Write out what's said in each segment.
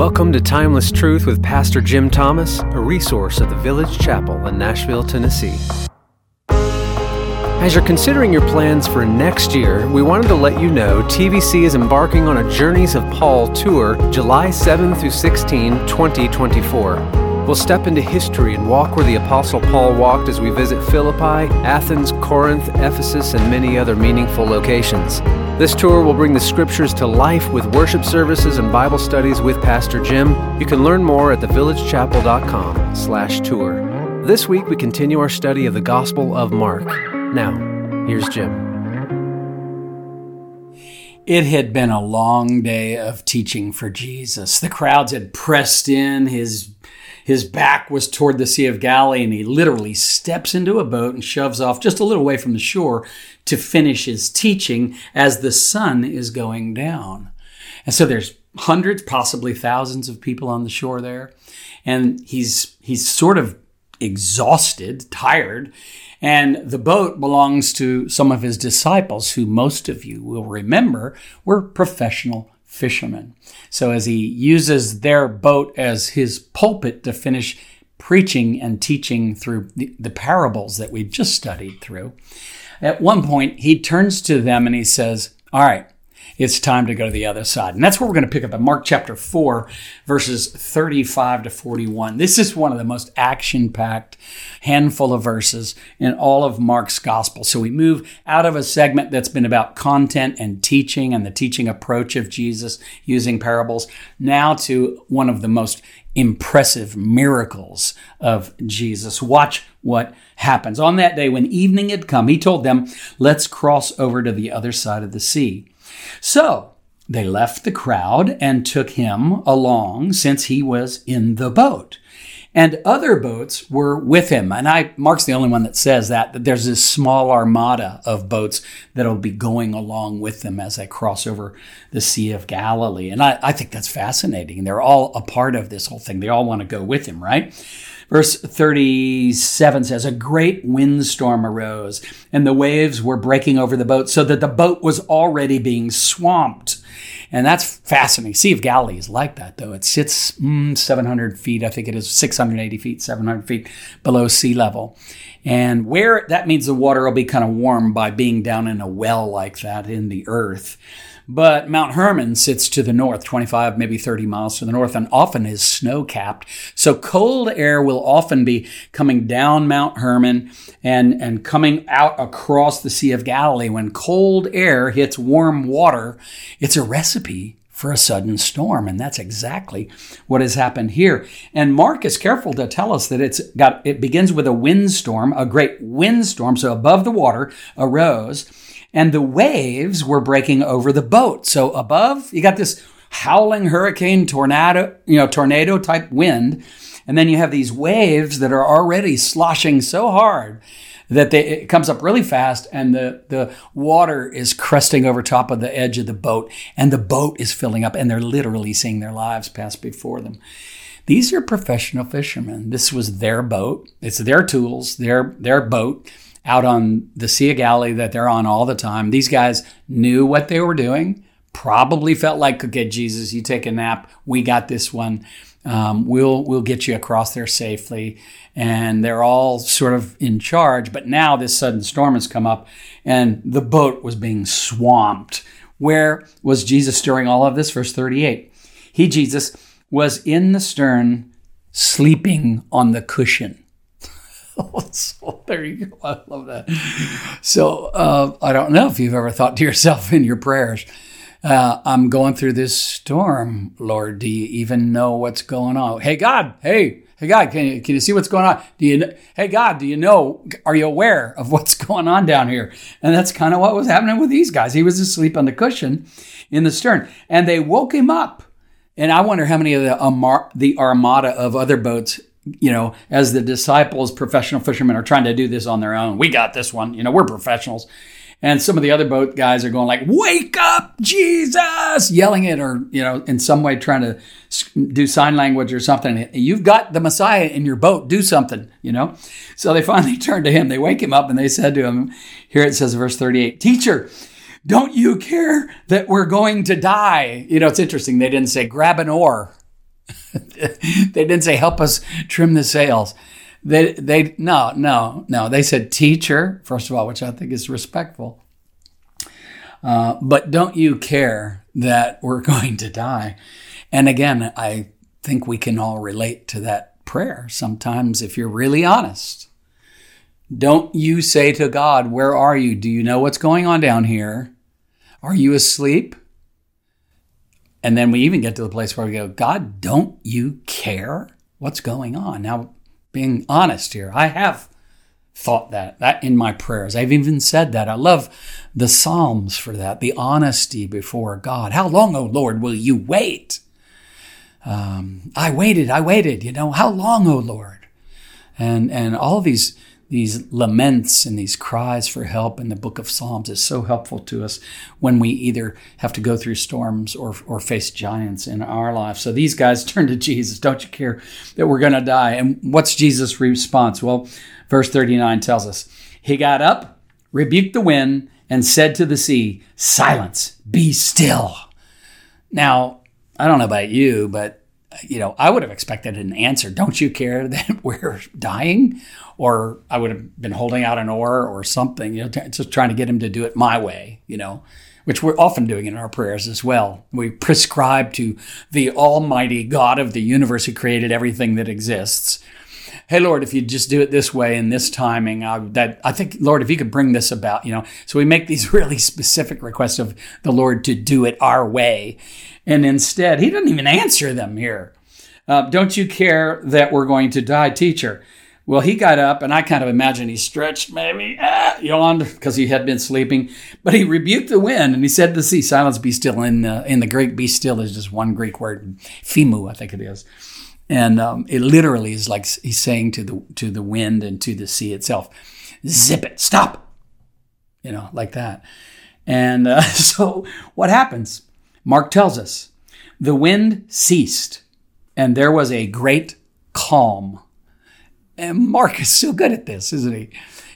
Welcome to Timeless Truth with Pastor Jim Thomas, a resource of the Village Chapel in Nashville, Tennessee. As you're considering your plans for next year, we wanted to let you know TVC is embarking on a Journeys of Paul tour July 7 through 16, 2024. We'll step into history and walk where the Apostle Paul walked as we visit Philippi, Athens, Corinth, Ephesus, and many other meaningful locations. This tour will bring the scriptures to life with worship services and Bible studies with Pastor Jim. You can learn more at thevillagechapel.com slash tour. This week we continue our study of the Gospel of Mark. Now, here's Jim. It had been a long day of teaching for Jesus. The crowds had pressed in, his his back was toward the Sea of Galilee, and he literally steps into a boat and shoves off just a little way from the shore to finish his teaching as the sun is going down. And so there's hundreds, possibly thousands of people on the shore there. And he's he's sort of exhausted, tired, and the boat belongs to some of his disciples who most of you will remember were professional fishermen. So as he uses their boat as his pulpit to finish preaching and teaching through the, the parables that we just studied through, at one point he turns to them and he says, All right, it's time to go to the other side. And that's where we're going to pick up in Mark chapter 4, verses 35 to 41. This is one of the most action packed handful of verses in all of Mark's gospel. So we move out of a segment that's been about content and teaching and the teaching approach of Jesus using parables now to one of the most impressive miracles of Jesus. Watch what happens. On that day, when evening had come, he told them, Let's cross over to the other side of the sea. So they left the crowd and took him along since he was in the boat. And other boats were with him. And I, Mark's the only one that says that, that there's this small armada of boats that'll be going along with them as they cross over the Sea of Galilee. And I, I think that's fascinating. They're all a part of this whole thing. They all want to go with him, right? Verse 37 says, A great windstorm arose, and the waves were breaking over the boat, so that the boat was already being swamped. And that's fascinating. Sea of Galilee is like that, though. It sits mm, 700 feet, I think it is 680 feet, 700 feet below sea level. And where that means the water will be kind of warm by being down in a well like that in the earth. But Mount Hermon sits to the north, 25, maybe 30 miles to the north, and often is snow capped. So cold air will often be coming down Mount Hermon and, and coming out across the Sea of Galilee. When cold air hits warm water, it's a recipe for a sudden storm. And that's exactly what has happened here. And Mark is careful to tell us that it's got, it begins with a windstorm, a great windstorm. So above the water arose and the waves were breaking over the boat. So above, you got this howling hurricane tornado, you know, tornado type wind. And then you have these waves that are already sloshing so hard that they, it comes up really fast and the, the water is cresting over top of the edge of the boat and the boat is filling up and they're literally seeing their lives pass before them. These are professional fishermen. This was their boat. It's their tools, their, their boat out on the Sea of Galilee that they're on all the time. These guys knew what they were doing, probably felt like, okay, Jesus, you take a nap. We got this one. Um, we'll we'll get you across there safely. And they're all sort of in charge. But now this sudden storm has come up, and the boat was being swamped. Where was Jesus during all of this? Verse 38. He, Jesus, was in the stern, sleeping on the cushion. so there you go. I love that. So uh, I don't know if you've ever thought to yourself in your prayers, uh, I'm going through this storm, Lord. Do you even know what's going on? Hey, God, hey, hey, God, can you, can you see what's going on? Do you, hey, God, do you know, are you aware of what's going on down here? And that's kind of what was happening with these guys. He was asleep on the cushion in the stern, and they woke him up. And I wonder how many of the, um, the armada of other boats you know, as the disciples, professional fishermen are trying to do this on their own. We got this one. You know, we're professionals. And some of the other boat guys are going like, "Wake up, Jesus!" yelling it, or you know, in some way trying to do sign language or something. You've got the Messiah in your boat. Do something, you know. So they finally turn to him. They wake him up and they said to him, "Here it says, verse thirty-eight, Teacher." Don't you care that we're going to die? You know, it's interesting. They didn't say grab an oar they didn't say, help us trim the sails. They, they, no, no, no. They said, teacher, first of all, which I think is respectful. Uh, but don't you care that we're going to die? And again, I think we can all relate to that prayer sometimes if you're really honest. Don't you say to God, Where are you? Do you know what's going on down here? Are you asleep? And then we even get to the place where we go, God, don't you care what's going on? Now, being honest here, I have thought that, that in my prayers. I've even said that. I love the Psalms for that, the honesty before God. How long, O Lord, will you wait? Um, I waited, I waited, you know, how long, O Lord? And, and all these these laments and these cries for help in the book of Psalms is so helpful to us when we either have to go through storms or, or face giants in our life. So these guys turn to Jesus. Don't you care that we're going to die? And what's Jesus' response? Well, verse 39 tells us He got up, rebuked the wind, and said to the sea, Silence, be still. Now, I don't know about you, but you know, I would have expected an answer. Don't you care that we're dying? or I would have been holding out an oar or something, you know, t- just trying to get him to do it my way, you know, which we're often doing in our prayers as well. We prescribe to the Almighty God of the universe who created everything that exists. Hey Lord, if you just do it this way and this timing, I, that I think Lord, if you could bring this about, you know. So we make these really specific requests of the Lord to do it our way, and instead He doesn't even answer them here. Uh, don't you care that we're going to die, teacher? Well, he got up, and I kind of imagine he stretched, maybe ah, yawned because he had been sleeping. But he rebuked the wind, and he said to the sea, "Silence, be still." In the in the Greek, "be still" is just one Greek word, "fimu," I think it is, and um, it literally is like he's saying to the to the wind and to the sea itself, "Zip it, stop," you know, like that. And uh, so, what happens? Mark tells us the wind ceased, and there was a great calm and Mark is so good at this, isn't he?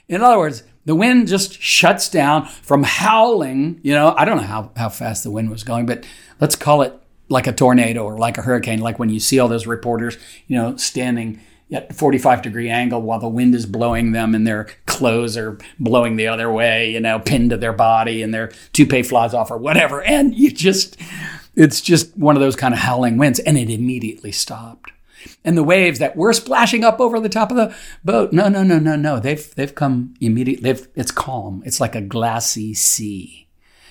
In other words, the wind just shuts down from howling. You know, I don't know how, how fast the wind was going, but let's call it like a tornado or like a hurricane, like when you see all those reporters, you know, standing at 45 degree angle while the wind is blowing them and their clothes are blowing the other way, you know, pinned to their body and their toupee flies off or whatever. And you just, it's just one of those kind of howling winds. And it immediately stopped and the waves that were splashing up over the top of the boat. No, no, no, no, no. They've they've come immediately. They've, it's calm. It's like a glassy sea.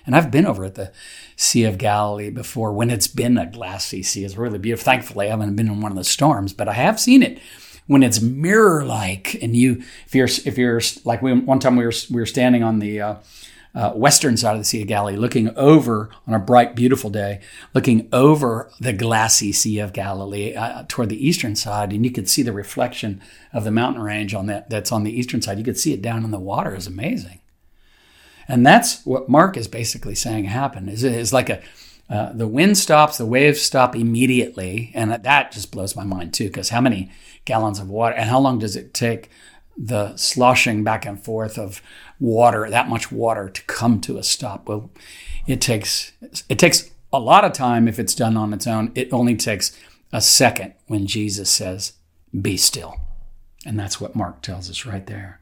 And I've been over at the Sea of Galilee before when it's been a glassy sea. It's really beautiful. Thankfully, I haven't been in one of the storms, but I have seen it when it's mirror like. And you, if you're if you're like we, one time we were we were standing on the uh, uh, western side of the Sea of Galilee, looking over on a bright, beautiful day, looking over the glassy Sea of Galilee uh, toward the eastern side, and you could see the reflection of the mountain range on that that's on the eastern side. You could see it down in the water. It's amazing, and that's what Mark is basically saying happened. Is is like a uh, the wind stops, the waves stop immediately, and that just blows my mind too. Because how many gallons of water, and how long does it take the sloshing back and forth of water, that much water to come to a stop. Well, it takes it takes a lot of time if it's done on its own. It only takes a second when Jesus says, "Be still." And that's what Mark tells us right there.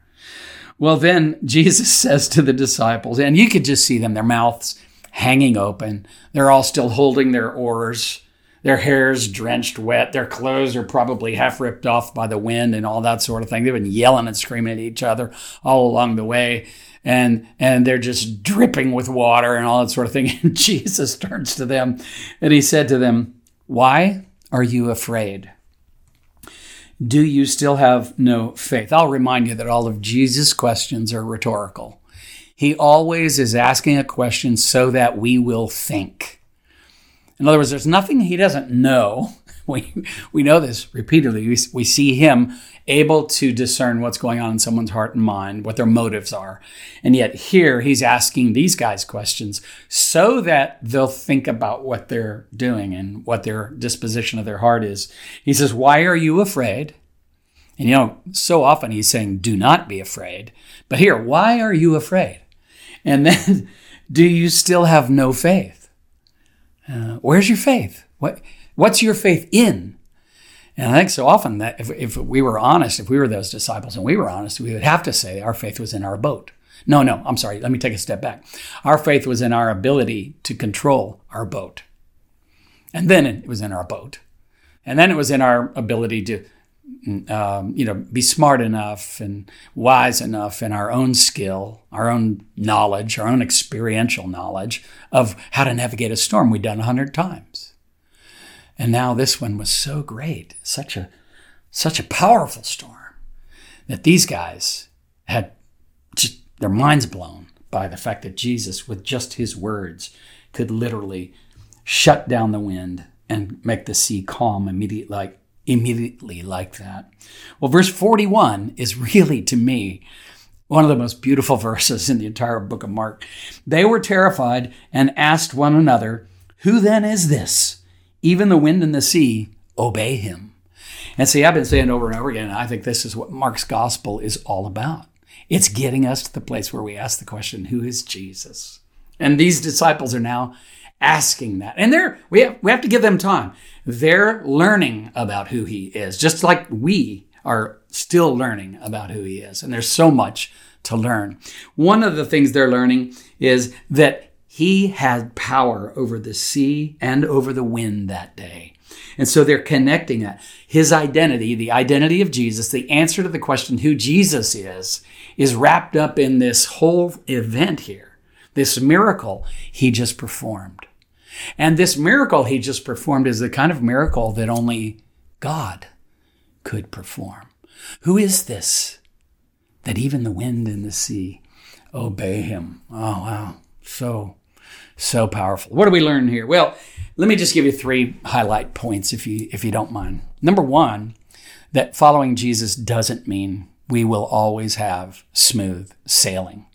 Well, then Jesus says to the disciples, and you could just see them, their mouths hanging open. They're all still holding their oars. Their hair's drenched wet. Their clothes are probably half ripped off by the wind and all that sort of thing. They've been yelling and screaming at each other all along the way. And, and they're just dripping with water and all that sort of thing. And Jesus turns to them and he said to them, Why are you afraid? Do you still have no faith? I'll remind you that all of Jesus' questions are rhetorical. He always is asking a question so that we will think. In other words, there's nothing he doesn't know. We, we know this repeatedly. We, we see him able to discern what's going on in someone's heart and mind, what their motives are. And yet here he's asking these guys questions so that they'll think about what they're doing and what their disposition of their heart is. He says, Why are you afraid? And you know, so often he's saying, Do not be afraid. But here, why are you afraid? And then, do you still have no faith? Uh, where's your faith? What, what's your faith in? And I think so often that if, if we were honest, if we were those disciples and we were honest, we would have to say our faith was in our boat. No, no, I'm sorry. Let me take a step back. Our faith was in our ability to control our boat. And then it was in our boat. And then it was in our ability to, um, you know, be smart enough and wise enough in our own skill, our own knowledge, our own experiential knowledge of how to navigate a storm we'd done a hundred times. And now this one was so great, such a such a powerful storm that these guys had just their minds blown by the fact that Jesus, with just his words, could literally shut down the wind and make the sea calm immediately like immediately like that. Well, verse 41 is really to me one of the most beautiful verses in the entire book of Mark. They were terrified and asked one another, "Who then is this?" Even the wind and the sea obey him. And see, I've been saying over and over again, I think this is what Mark's gospel is all about. It's getting us to the place where we ask the question, who is Jesus? And these disciples are now asking that. And they're, we have, we have to give them time. They're learning about who he is, just like we are still learning about who he is. And there's so much to learn. One of the things they're learning is that he had power over the sea and over the wind that day. And so they're connecting that. His identity, the identity of Jesus, the answer to the question who Jesus is, is wrapped up in this whole event here, this miracle he just performed. And this miracle he just performed is the kind of miracle that only God could perform. Who is this that even the wind and the sea obey him? Oh, wow. So so powerful. What do we learn here? Well, let me just give you three highlight points if you if you don't mind. Number 1, that following Jesus doesn't mean we will always have smooth sailing.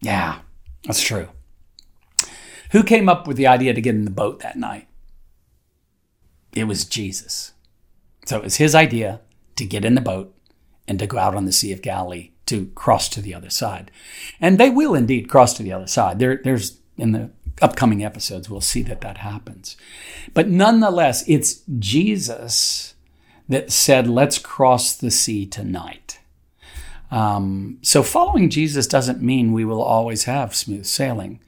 Yeah, that's true. Who came up with the idea to get in the boat that night? It was Jesus. So it was his idea to get in the boat and to go out on the Sea of Galilee to cross to the other side. And they will indeed cross to the other side. There, there's in the upcoming episodes, we'll see that that happens. But nonetheless, it's Jesus that said, let's cross the sea tonight. Um, so following Jesus doesn't mean we will always have smooth sailing.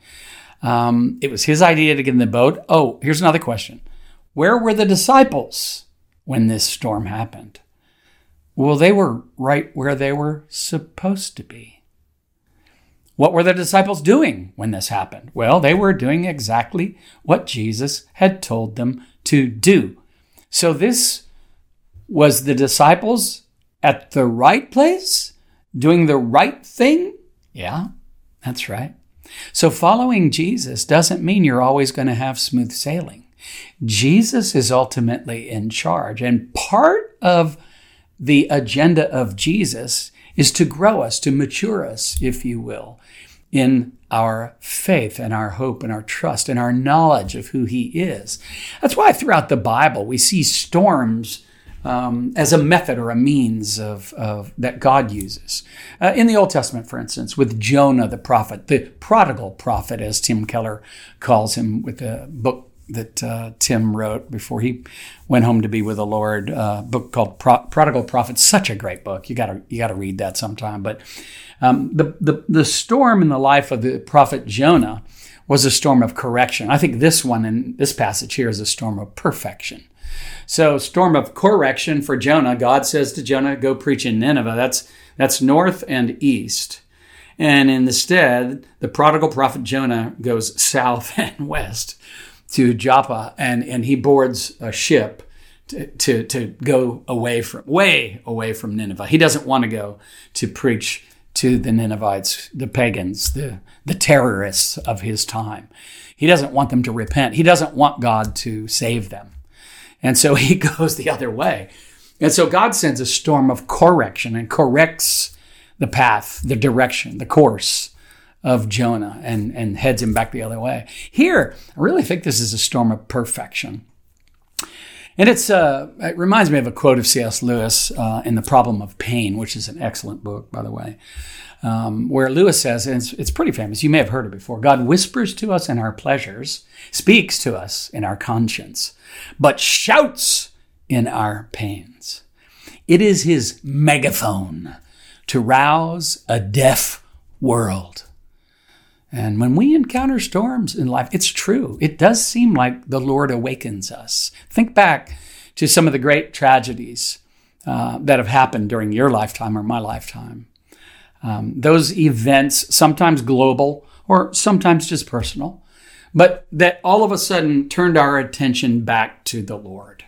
Um, it was his idea to get in the boat. Oh, here's another question Where were the disciples when this storm happened? Well, they were right where they were supposed to be. What were the disciples doing when this happened? Well, they were doing exactly what Jesus had told them to do. So this was the disciples at the right place, doing the right thing? Yeah, that's right. So following Jesus doesn't mean you're always going to have smooth sailing. Jesus is ultimately in charge. And part of the agenda of Jesus is to grow us, to mature us, if you will, in our faith and our hope and our trust and our knowledge of who He is. That's why throughout the Bible we see storms um, as a method or a means of, of that God uses. Uh, in the Old Testament, for instance, with Jonah the prophet, the prodigal prophet, as Tim Keller calls him, with the book that uh, Tim wrote before he went home to be with the Lord. Uh, book called Pro- Prodigal Prophet. Such a great book. You got to you got to read that sometime. But um, the, the the storm in the life of the prophet Jonah was a storm of correction. I think this one in this passage here is a storm of perfection. So, storm of correction for Jonah. God says to Jonah, "Go preach in Nineveh." That's that's north and east. And instead, the prodigal prophet Jonah goes south and west to Joppa and, and he boards a ship to, to, to go away from, way away from Nineveh. He doesn't want to go to preach to the Ninevites, the pagans, the, the terrorists of his time. He doesn't want them to repent. He doesn't want God to save them. And so he goes the other way. And so God sends a storm of correction and corrects the path, the direction, the course of Jonah and, and heads him back the other way. Here, I really think this is a storm of perfection. And it's uh, it reminds me of a quote of C.S. Lewis uh, in The Problem of Pain, which is an excellent book, by the way, um, where Lewis says, and it's, it's pretty famous, you may have heard it before God whispers to us in our pleasures, speaks to us in our conscience, but shouts in our pains. It is his megaphone to rouse a deaf world. And when we encounter storms in life, it's true. It does seem like the Lord awakens us. Think back to some of the great tragedies uh, that have happened during your lifetime or my lifetime. Um, those events, sometimes global or sometimes just personal, but that all of a sudden turned our attention back to the Lord.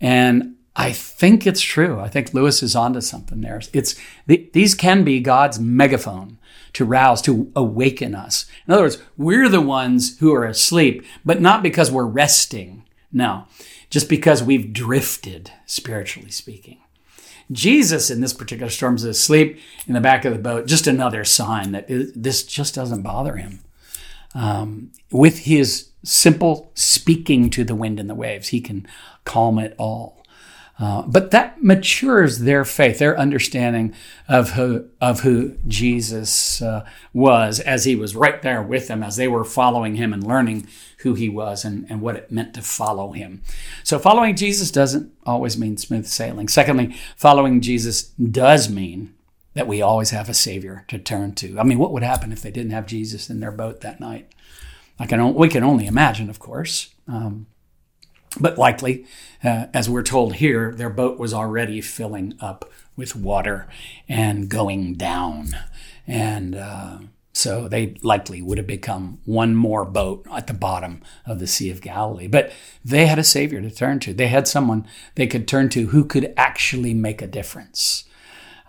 And I think it's true. I think Lewis is onto something there. It's these can be God's megaphone to rouse, to awaken us. In other words, we're the ones who are asleep, but not because we're resting. No, just because we've drifted, spiritually speaking. Jesus in this particular storm is asleep in the back of the boat, just another sign that this just doesn't bother him. Um, with his simple speaking to the wind and the waves, he can calm it all. Uh, but that matures their faith, their understanding of who of who Jesus uh, was, as he was right there with them, as they were following him and learning who he was and, and what it meant to follow him. So, following Jesus doesn't always mean smooth sailing. Secondly, following Jesus does mean that we always have a Savior to turn to. I mean, what would happen if they didn't have Jesus in their boat that night? I can, we can only imagine, of course. Um, but likely, uh, as we're told here, their boat was already filling up with water and going down. And uh, so they likely would have become one more boat at the bottom of the Sea of Galilee. But they had a Savior to turn to. They had someone they could turn to who could actually make a difference.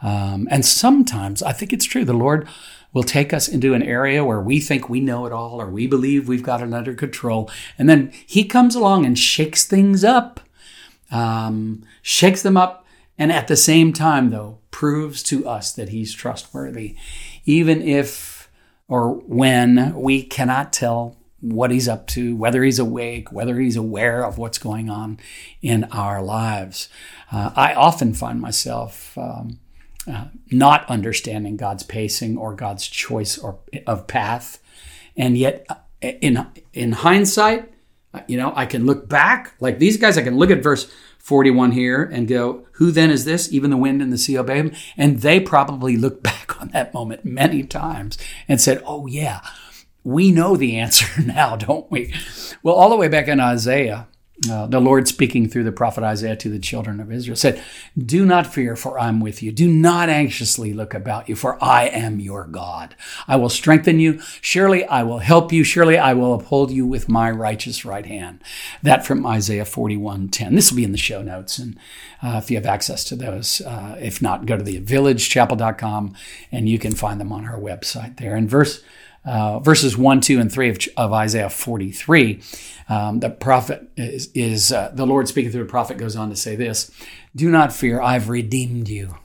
Um, and sometimes, I think it's true, the Lord will take us into an area where we think we know it all or we believe we've got it under control. And then he comes along and shakes things up, um, shakes them up, and at the same time, though, proves to us that he's trustworthy, even if or when we cannot tell what he's up to, whether he's awake, whether he's aware of what's going on in our lives. Uh, I often find myself. Um, uh, not understanding God's pacing or God's choice or of path, and yet uh, in in hindsight, uh, you know, I can look back like these guys. I can look at verse 41 here and go, "Who then is this? Even the wind and the sea obey him." And they probably look back on that moment many times and said, "Oh yeah." We know the answer now, don't we? Well, all the way back in Isaiah, uh, the Lord speaking through the prophet Isaiah to the children of Israel said, Do not fear, for I'm with you. Do not anxiously look about you, for I am your God. I will strengthen you. Surely I will help you. Surely I will uphold you with my righteous right hand. That from Isaiah 41 10. This will be in the show notes. And uh, if you have access to those, uh, if not, go to the villagechapel.com and you can find them on our website there. And verse uh, verses 1, 2, and 3 of, of Isaiah 43, um, the prophet is, is uh, the Lord speaking through the prophet goes on to say this Do not fear, I've redeemed you.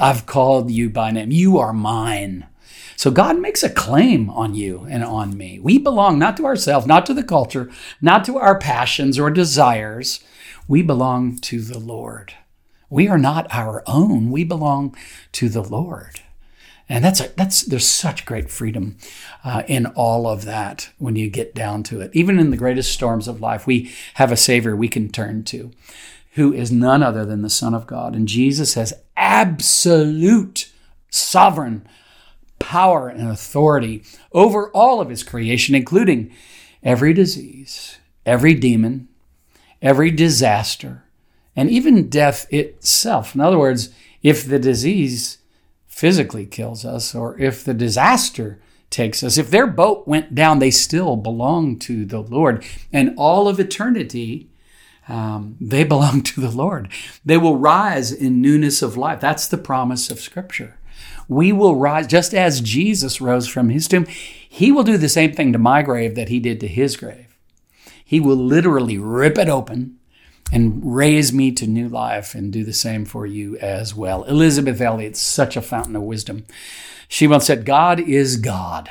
I've called you by name. You are mine. So God makes a claim on you and on me. We belong not to ourselves, not to the culture, not to our passions or desires. We belong to the Lord. We are not our own. We belong to the Lord. And that's a, that's there's such great freedom uh, in all of that when you get down to it. Even in the greatest storms of life, we have a Savior we can turn to, who is none other than the Son of God. And Jesus has absolute sovereign power and authority over all of His creation, including every disease, every demon, every disaster, and even death itself. In other words, if the disease physically kills us or if the disaster takes us. If their boat went down, they still belong to the Lord. And all of eternity, um, they belong to the Lord. They will rise in newness of life. That's the promise of Scripture. We will rise just as Jesus rose from his tomb. He will do the same thing to my grave that he did to his grave. He will literally rip it open and raise me to new life and do the same for you as well. Elisabeth Elliot, such a fountain of wisdom. She once said, God is God.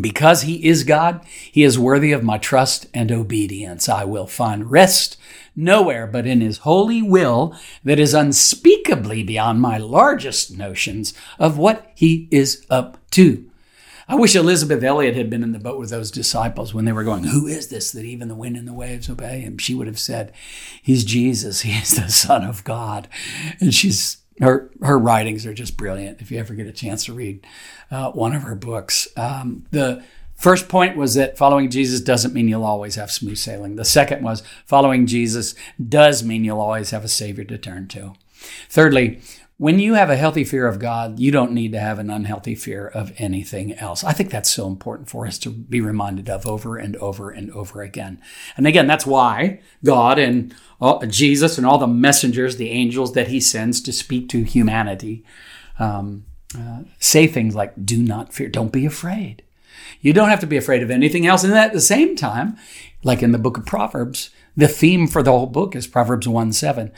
Because he is God, he is worthy of my trust and obedience. I will find rest nowhere but in his holy will that is unspeakably beyond my largest notions of what he is up to. I wish Elisabeth Elliot had been in the boat with those disciples when they were going, Who is this that even the wind and the waves obey him? She would have said, He's Jesus. He is the Son of God. And she's her her writings are just brilliant. If you ever get a chance to read uh, one of her books, um, the first point was that following Jesus doesn't mean you'll always have smooth sailing. The second was following Jesus does mean you'll always have a Savior to turn to. Thirdly, when you have a healthy fear of God, you don't need to have an unhealthy fear of anything else. I think that's so important for us to be reminded of over and over and over again. And again, that's why God and Jesus and all the messengers, the angels that he sends to speak to humanity, um, uh, say things like, do not fear, don't be afraid. You don't have to be afraid of anything else. And at the same time, like in the book of Proverbs, the theme for the whole book is Proverbs 1 7.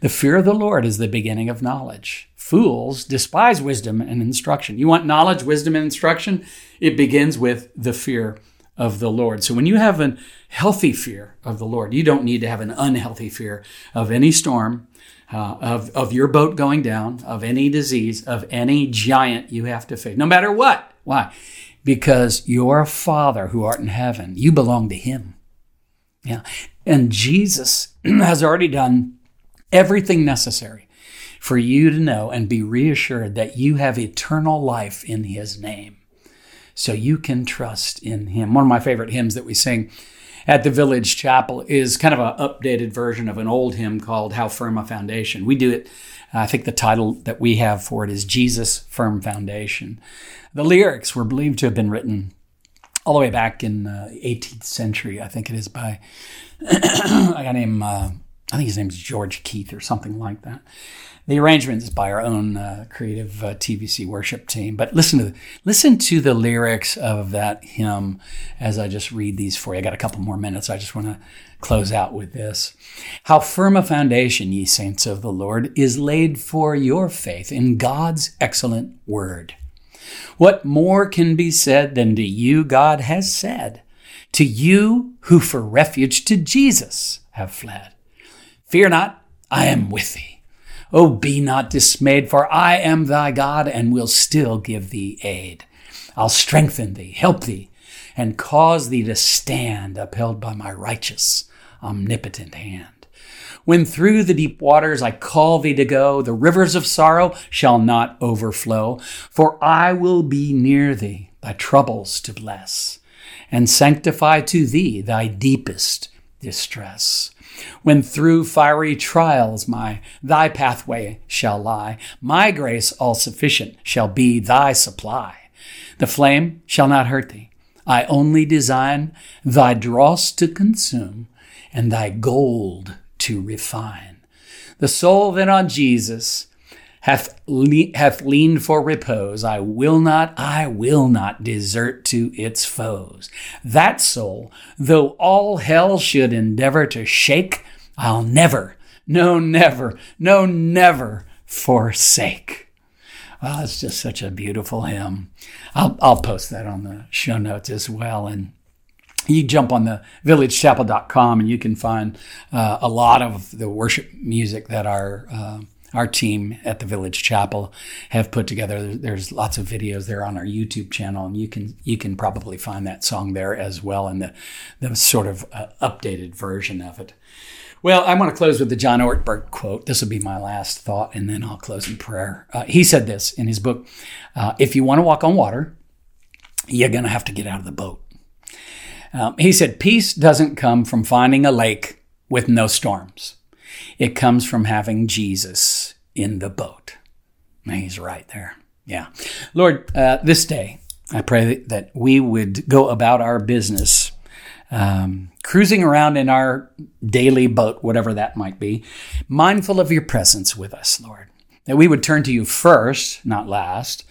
The fear of the Lord is the beginning of knowledge. Fools despise wisdom and instruction. You want knowledge, wisdom, and instruction? It begins with the fear of the Lord. So when you have a healthy fear of the Lord, you don't need to have an unhealthy fear of any storm, uh, of, of your boat going down, of any disease, of any giant you have to face, no matter what. Why? Because your Father who art in heaven, you belong to Him. Yeah. And Jesus has already done everything necessary for you to know and be reassured that you have eternal life in His name. So you can trust in Him. One of my favorite hymns that we sing at the Village Chapel is kind of an updated version of an old hymn called How Firm a Foundation. We do it, uh, I think the title that we have for it is Jesus Firm Foundation. The lyrics were believed to have been written all the way back in uh, 18th century. I think it is by a guy named uh, I think his name is George Keith or something like that. The arrangement is by our own uh, creative uh, TVC worship team. But listen to the, listen to the lyrics of that hymn as I just read these for you. I got a couple more minutes. I just want to close out with this. How firm a foundation, ye saints of the Lord, is laid for your faith in God's excellent word. What more can be said than to you God has said? To you who for refuge to Jesus have fled. Fear not, I am with thee. Oh, be not dismayed, for I am thy God and will still give thee aid. I'll strengthen thee, help thee, and cause thee to stand upheld by my righteous, omnipotent hand. When through the deep waters I call thee to go, the rivers of sorrow shall not overflow, for I will be near thee, thy troubles to bless, and sanctify to thee thy deepest distress. When through fiery trials my thy pathway shall lie, my grace all sufficient shall be thy supply. The flame shall not hurt thee. I only design thy dross to consume, and thy gold to refine. The soul that on Jesus hath, le- hath leaned for repose, I will not, I will not desert to its foes. That soul, though all hell should endeavor to shake, I'll never, no, never, no, never forsake. Well, it's just such a beautiful hymn. I'll, I'll post that on the show notes as well. And you jump on the villagechapel.com and you can find uh, a lot of the worship music that our uh, our team at the Village Chapel have put together. There's lots of videos there on our YouTube channel, and you can you can probably find that song there as well in the the sort of uh, updated version of it. Well, I want to close with the John Ortberg quote. This will be my last thought, and then I'll close in prayer. Uh, he said this in his book: uh, "If you want to walk on water, you're going to have to get out of the boat." Um, he said, Peace doesn't come from finding a lake with no storms, it comes from having Jesus in the boat. And he's right there. Yeah. Lord, uh, this day, I pray that we would go about our business, um, cruising around in our daily boat, whatever that might be, mindful of your presence with us, Lord. That we would turn to you first, not last.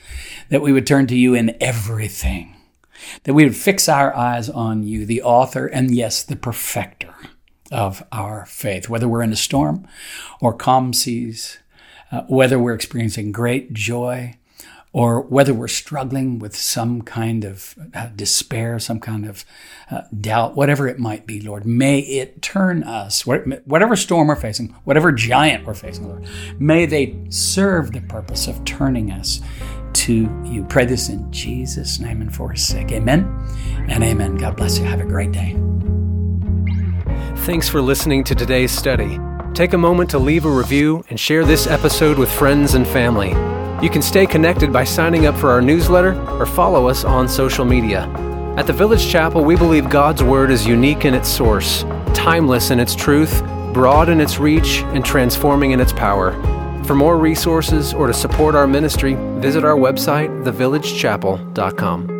That we would turn to you in everything that we would fix our eyes on you, the author and, yes, the perfecter of our faith, whether we're in a storm or calm seas, uh, whether we're experiencing great joy or whether we're struggling with some kind of uh, despair, some kind of uh, doubt, whatever it might be, Lord, may it turn us, whatever storm we're facing, whatever giant we're facing, Lord, may they serve the purpose of turning us to you. Pray this in Jesus' name and for his sake. Amen and amen. God bless you. Have a great day. Thanks for listening to today's study. Take a moment to leave a review and share this episode with friends and family. You can stay connected by signing up for our newsletter or follow us on social media. At the Village Chapel, we believe God's Word is unique in its source, timeless in its truth, broad in its reach, and transforming in its power. For more resources or to support our ministry, visit our website, thevillagechapel.com.